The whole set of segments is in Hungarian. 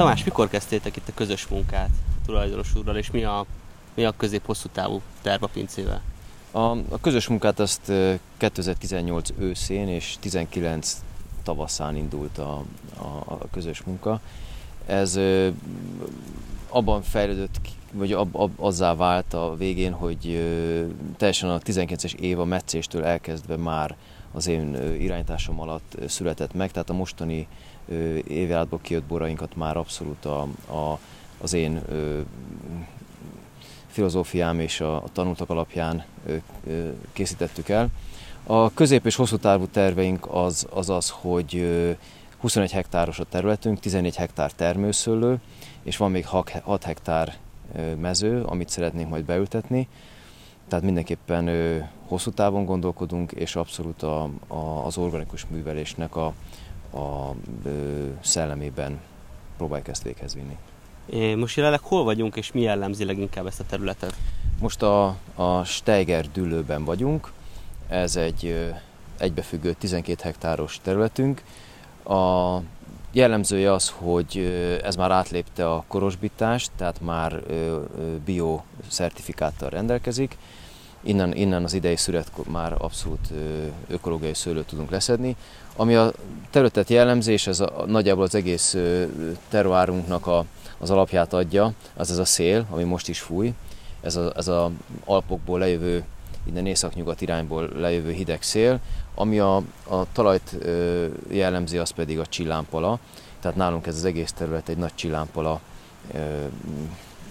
Tamás, mikor kezdtétek itt a közös munkát a tulajdonos úrral, és mi a, mi a közép-hosszú távú terv a pincével? A, a közös munkát azt 2018 őszén és 19 tavaszán indult a, a, a közös munka. Ez abban fejlődött, vagy ab, ab, azzá vált a végén, hogy ö, teljesen a 19-es év a meccéstől elkezdve már az én irányításom alatt született meg, tehát a mostani évjáratból kijött borainkat már abszolút a, a, az én filozófiám és a, a tanultak alapján készítettük el. A közép- és hosszú távú terveink az az, az hogy ö, 21 hektáros a területünk, 14 hektár termőszőlő, és van még 6 hektár mező, amit szeretnénk majd beültetni. Tehát mindenképpen ö, hosszú távon gondolkodunk, és abszolút a, a, az organikus művelésnek a, a ö, szellemében próbáljuk ezt véghez vinni. É, most jelenleg hol vagyunk, és mi jellemzi leginkább ezt a területet? Most a, a Steiger dűlőben vagyunk, ez egy ö, egybefüggő 12 hektáros területünk. A jellemzője az, hogy ez már átlépte a korosbítást, tehát már bio szertifikáttal rendelkezik, innen, innen az idei szület már abszolút ökológiai szőlőt tudunk leszedni. Ami a területet jellemzi, és ez a, nagyjából az egész terroárunknak a, az alapját adja, az ez a szél, ami most is fúj. Ez a, ez a Alpokból lejövő, innen északnyugat irányból lejövő hideg szél, ami a, a talajt jellemzi, az pedig a csillámpala. Tehát nálunk ez az egész terület egy nagy csillámpala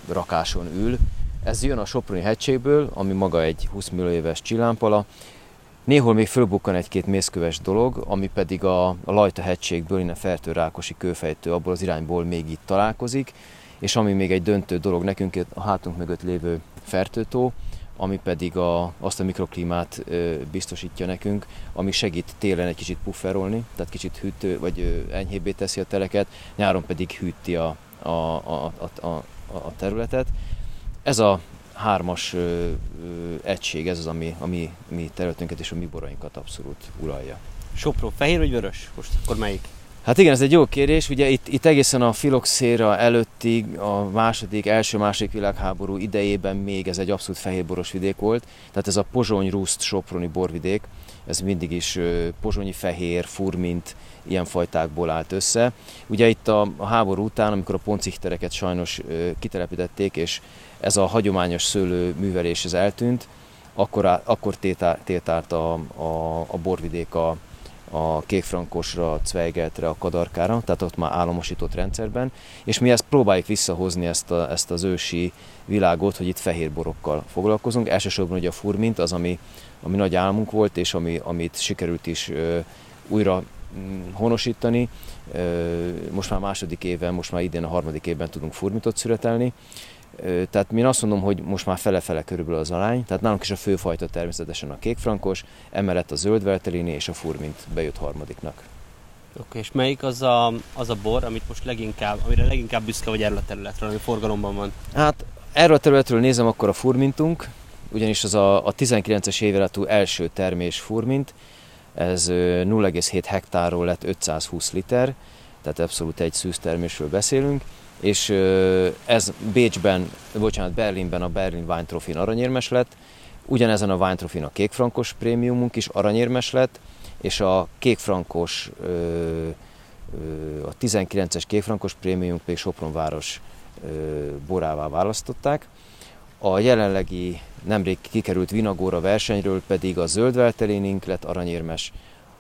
rakáson ül, ez jön a Soproni hegységből, ami maga egy 20 millió éves csillámpala. Néhol még fölbukkan egy-két mészköves dolog, ami pedig a, Lajta hegységből, innen Fertő Rákosi kőfejtő, abból az irányból még itt találkozik, és ami még egy döntő dolog nekünk, a hátunk mögött lévő Fertőtó, ami pedig a, azt a mikroklímát ö, biztosítja nekünk, ami segít télen egy kicsit pufferolni, tehát kicsit hűtő, vagy ö, enyhébbé teszi a teleket, nyáron pedig hűti a, a, a, a, a, a területet. Ez a hármas ö, ö, egység, ez az, ami, ami mi területünket és a mi borainkat abszolút uralja. Sopron, fehér vagy vörös? Most akkor melyik? Hát igen, ez egy jó kérdés. Ugye itt, itt egészen a filoxéra előttig, a második, első-második világháború idejében még ez egy abszolút fehérboros vidék volt. Tehát ez a pozsony rúszt soproni borvidék, ez mindig is pozsonyi fehér, furmint, ilyen fajtákból állt össze. Ugye itt a, a háború után, amikor a ponciktereket sajnos kitelepítették, és ez a hagyományos szőlő művelés ez eltűnt, akkor, akkor tétált a, a, a borvidék a, a kékfrankosra, a Cveigeltre, a Kadarkára, tehát ott már államosított rendszerben, és mi ezt próbáljuk visszahozni ezt, a, ezt az ősi világot, hogy itt fehér borokkal foglalkozunk. Elsősorban ugye a furmint, az, ami, ami nagy álmunk volt, és ami, amit sikerült is ö, újra mm, honosítani. Most már második éven, most már idén a harmadik évben tudunk furmitot születelni. Tehát én azt mondom, hogy most már fele-fele körülbelül az arány, tehát nálunk is a főfajta természetesen a kékfrankos, emellett a zöld veltelini és a furmint bejött harmadiknak. Oké, okay, és melyik az a, az a bor, amit most leginkább, amire leginkább büszke vagy erről a területről, ami forgalomban van? Hát erről a területről nézem akkor a furmintunk, ugyanis az a, a 19-es éveletű első termés furmint, ez 0,7 hektárról lett 520 liter, tehát abszolút egy szűztermésről beszélünk, és ez Bécsben, bocsánat, Berlinben a Berlin Wine Trophy aranyérmes lett, ugyanezen a Wine Trophy a kékfrankos prémiumunk is aranyérmes lett, és a kékfrankos, a 19-es kékfrankos prémiumunk pedig Sopronváros borává választották. A jelenlegi nemrég kikerült Vinagóra versenyről pedig a zöld lett aranyérmes,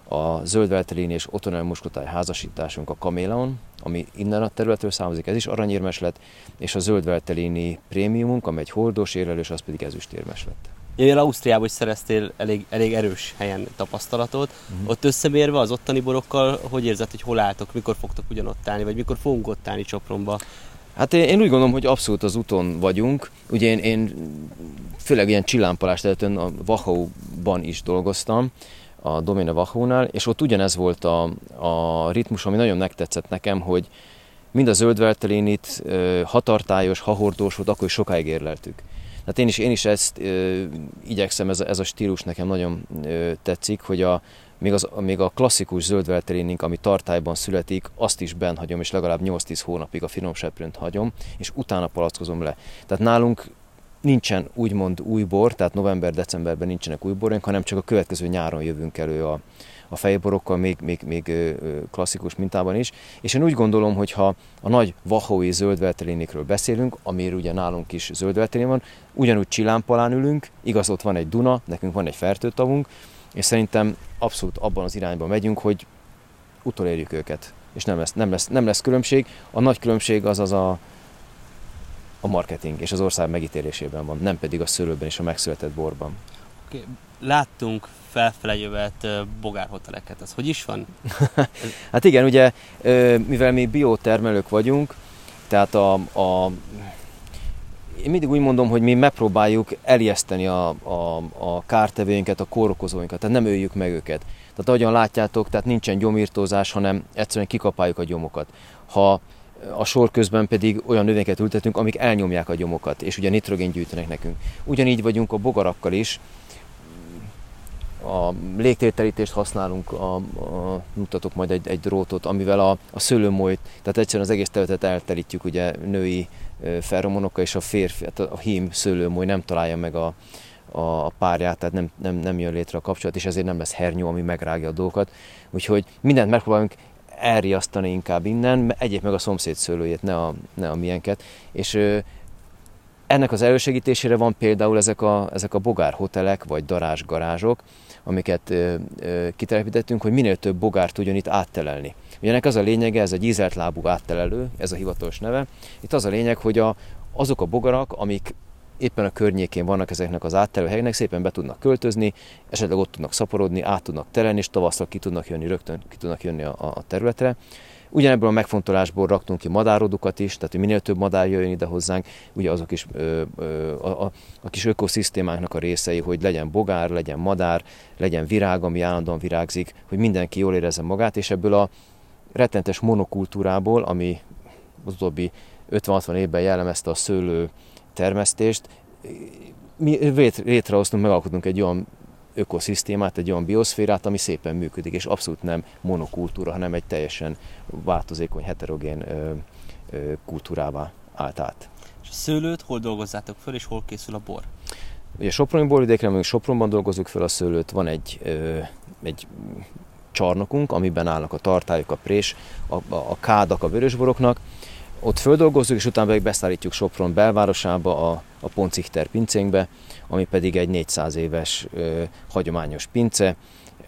a zöld és Otonel Muskotály házasításunk a Kaméleon, ami innen a területről származik, ez is aranyérmes lett, és a zöld veltelini prémiumunk, ami egy hordós érlelős, az pedig ezüstérmes lett. Jöjjel Ausztriába is szereztél elég, elég erős helyen tapasztalatot. Uh-huh. Ott összemérve az ottani borokkal, hogy érzed, hogy hol álltok, mikor fogtok ugyanott állni, vagy mikor fogunk ott állni Csopronba? Hát én, én úgy gondolom, hogy abszolút az úton vagyunk. Ugye én, én főleg ilyen csillámpalást előtt a Wachau-ban is dolgoztam, a Domina Vachónál, és ott ugyanez volt a, a ritmus, ami nagyon megtetszett nekem, hogy mind a zöldveltelénit hatartályos, hahordós volt, akkor is sokáig érleltük. Tehát én is, én is ezt ö, igyekszem, ez ez a stílus nekem nagyon ö, tetszik, hogy a, még, az, még a klasszikus zöldvelterénink, ami tartályban születik, azt is benn hagyom, és legalább 8-10 hónapig a finom seprőnt hagyom, és utána palackozom le. Tehát nálunk nincsen úgymond új bor, tehát november-decemberben nincsenek új borunk, hanem csak a következő nyáron jövünk elő a, a fejborokkal, még, még, még klasszikus mintában is. És én úgy gondolom, hogy ha a nagy vahói zöldveltelénikről beszélünk, amiről ugye nálunk is zöldveltelén van, ugyanúgy csillámpalán ülünk, igaz, ott van egy Duna, nekünk van egy fertőtavunk, és szerintem abszolút abban az irányba megyünk, hogy utolérjük őket, és nem lesz, nem lesz, nem lesz különbség. A nagy különbség az az a, a marketing és az ország megítélésében van, nem pedig a szőlőben és a megszületett borban. Okay. Láttunk felfele jövet bogárhoteleket, ez hogy is van? hát igen, ugye, mivel mi biotermelők vagyunk, tehát a, a én mindig úgy mondom, hogy mi megpróbáljuk elijeszteni a, a, a kártevőinket, a kórokozóinkat, tehát nem öljük meg őket. Tehát ahogyan látjátok, tehát nincsen gyomírtózás, hanem egyszerűen kikapáljuk a gyomokat. Ha a sor közben pedig olyan növényeket ültetünk, amik elnyomják a gyomokat, és ugye nitrogén gyűjtenek nekünk. Ugyanígy vagyunk a bogarakkal is, a légtértelítést használunk, a, a, mutatok majd egy, egy drótot, amivel a, a szőlőmolyt, tehát egyszerűen az egész területet elterítjük ugye női feromonokkal, és a férfi, hát a hím szőlőmoly nem találja meg a, a párját, tehát nem, nem, nem jön létre a kapcsolat, és ezért nem lesz hernyó, ami megrágja a dolgokat. Úgyhogy mindent megpróbálunk elriasztani inkább innen, egyéb meg a szomszéd szőlőjét, ne a, ne a miénket. És ö, ennek az elősegítésére van például ezek a, ezek a bogár hotelek, vagy darázs garázsok, amiket ö, ö, kitelepítettünk, hogy minél több bogárt tudjon itt áttelelni. Ugye ennek az a lényege, ez a gyízelt lábú áttelelő, ez a hivatalos neve. Itt az a lényeg, hogy a, azok a bogarak, amik éppen a környékén vannak ezeknek az áttelőhelyeknek, szépen be tudnak költözni, esetleg ott tudnak szaporodni, át tudnak terelni, és tavasszal ki tudnak jönni, rögtön ki tudnak jönni a, a területre. Ugyanebből a megfontolásból raktunk ki madárodukat is, tehát hogy minél több madár jöjjön ide hozzánk, ugye azok is ö, ö, a, a, a kis ökoszisztémánknak a részei, hogy legyen bogár, legyen madár, legyen virág, ami állandóan virágzik, hogy mindenki jól érezze magát, és ebből a rettentes monokultúrából, ami az utóbbi 50-60 évben jellemezte a szőlő termesztést, mi létrehoztunk, megalkotunk egy olyan ökoszisztémát, egy olyan bioszférát, ami szépen működik, és abszolút nem monokultúra, hanem egy teljesen változékony, heterogén ö, ö, kultúrává állt át. És a szőlőt hol dolgozzátok föl, és hol készül a bor? Ugye Soproni borvidékre, még Sopronban dolgozunk fel a szőlőt, van egy, ö, egy csarnokunk, amiben állnak a tartályok, a prés, a, a, a kádak a vörösboroknak. Ott földolgozzuk, és utána pedig beszállítjuk Sopron belvárosába, a, a Poncichter pincénkbe, ami pedig egy 400 éves ö, hagyományos pince,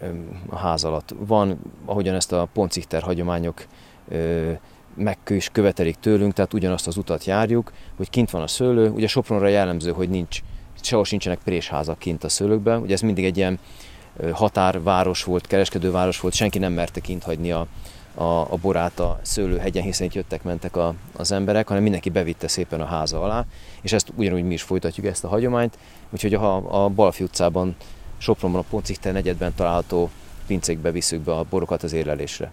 ö, a ház alatt van, ahogyan ezt a Poncichter hagyományok ö, meg is követelik tőlünk, tehát ugyanazt az utat járjuk, hogy kint van a szőlő. Ugye Sopronra jellemző, hogy nincs, sehol sincsenek présházak kint a szőlőkben, ugye ez mindig egy ilyen határváros volt, kereskedőváros volt, senki nem merte kint hagyni a, a, a borát a szőlőhegyen, hiszen itt jöttek, mentek a, az emberek, hanem mindenki bevitte szépen a háza alá, és ezt ugyanúgy mi is folytatjuk ezt a hagyományt, úgyhogy a, a Balfi utcában, Sopronban, a Poncichter negyedben található pincékbe visszük be a borokat az érlelésre.